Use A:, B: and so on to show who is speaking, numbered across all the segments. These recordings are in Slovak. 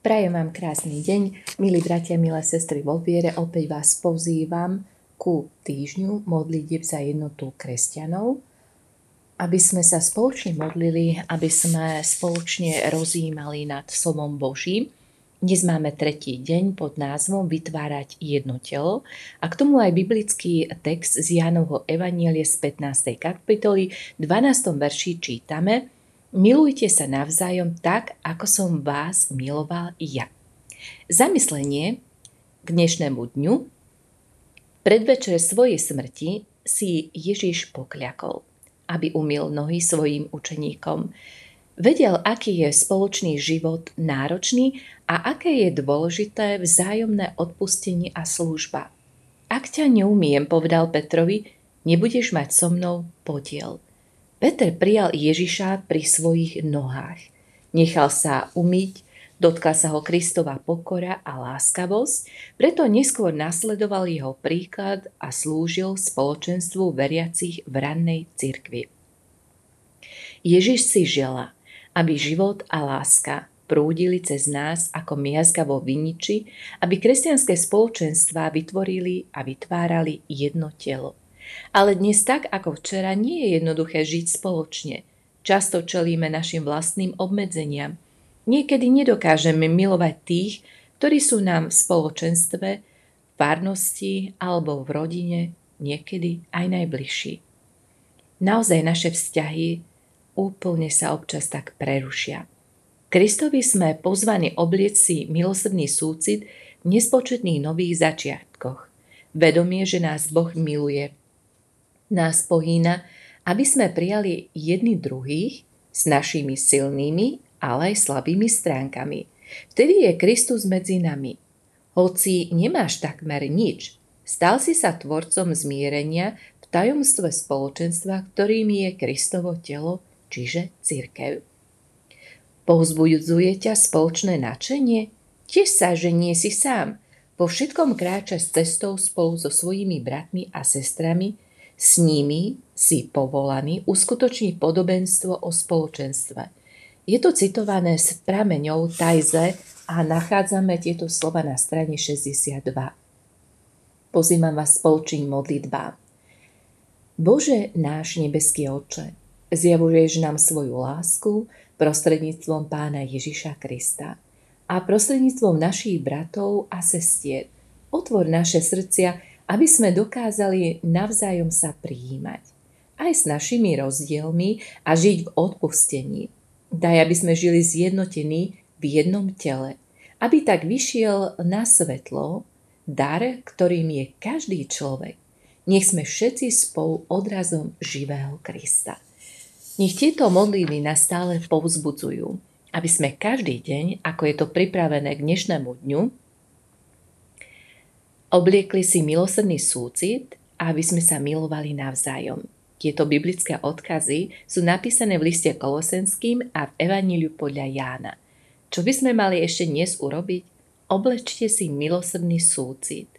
A: Prajem vám krásny deň, milí bratia, milé sestry vo viere. Opäť vás pozývam ku týždňu modlitieb za jednotu kresťanov, aby sme sa spoločne modlili, aby sme spoločne rozjímali nad slovom Božím. Dnes máme tretí deň pod názvom Vytvárať jedno telo a k tomu aj biblický text z Jánovho Evanielie z 15. kapitoly v 12. verši čítame – Milujte sa navzájom tak, ako som vás miloval ja. Zamyslenie k dnešnému dňu. Predvečer svojej smrti si Ježiš pokľakol, aby umil nohy svojim učeníkom. Vedel, aký je spoločný život náročný a aké je dôležité vzájomné odpustenie a služba. Ak ťa neumiem, povedal Petrovi, nebudeš mať so mnou podiel – Peter prijal Ježiša pri svojich nohách. Nechal sa umyť, dotkla sa ho Kristova pokora a láskavosť, preto neskôr nasledoval jeho príklad a slúžil spoločenstvu veriacich v rannej cirkvi. Ježiš si žela, aby život a láska prúdili cez nás ako miazga vo viniči, aby kresťanské spoločenstvá vytvorili a vytvárali jedno telo. Ale dnes tak ako včera nie je jednoduché žiť spoločne. Často čelíme našim vlastným obmedzeniam. Niekedy nedokážeme milovať tých, ktorí sú nám v spoločenstve, v párnosti alebo v rodine, niekedy aj najbližší. Naozaj naše vzťahy úplne sa občas tak prerušia. Kristovi sme pozvaní oblieť si milosrdný súcit v nespočetných nových začiatkoch. Vedomie, že nás Boh miluje, nás pohýna, aby sme prijali jedni druhých s našimi silnými, ale aj slabými stránkami. Vtedy je Kristus medzi nami. Hoci nemáš takmer nič, stal si sa tvorcom zmierenia v tajomstve spoločenstva, ktorým je Kristovo telo, čiže církev. Povzbudzuje ťa spoločné načenie? Tiež sa, že nie si sám. Po všetkom kráčaš cestou spolu so svojimi bratmi a sestrami, s nimi si povolaný uskutočniť podobenstvo o spoločenstve. Je to citované s prameňou Tajze a nachádzame tieto slova na strane 62. Pozývam vás spoločný modlitba. Bože náš nebeský oče, zjavuješ nám svoju lásku prostredníctvom pána Ježiša Krista a prostredníctvom našich bratov a sestier. Otvor naše srdcia aby sme dokázali navzájom sa prijímať. Aj s našimi rozdielmi a žiť v odpustení. Daj, aby sme žili zjednotení v jednom tele. Aby tak vyšiel na svetlo dar, ktorým je každý človek. Nech sme všetci spolu odrazom živého Krista. Nech tieto modlitby nás stále povzbudzujú, aby sme každý deň, ako je to pripravené k dnešnému dňu, Obliekli si milosrdný súcit, aby sme sa milovali navzájom. Tieto biblické odkazy sú napísané v liste Kolosenským a v Evaníliu podľa Jána. Čo by sme mali ešte dnes urobiť? Oblečte si milosrdný súcit.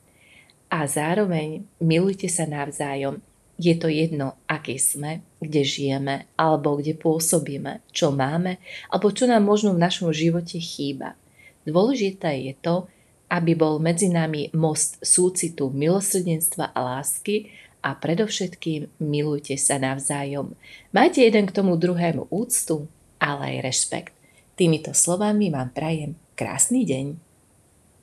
A: A zároveň milujte sa navzájom. Je to jedno, aký sme, kde žijeme, alebo kde pôsobíme, čo máme, alebo čo nám možno v našom živote chýba. Dôležité je to, aby bol medzi nami most súcitu milosrdenstva a lásky a predovšetkým milujte sa navzájom. Majte jeden k tomu druhému úctu, ale aj rešpekt. Týmito slovami vám prajem krásny deň.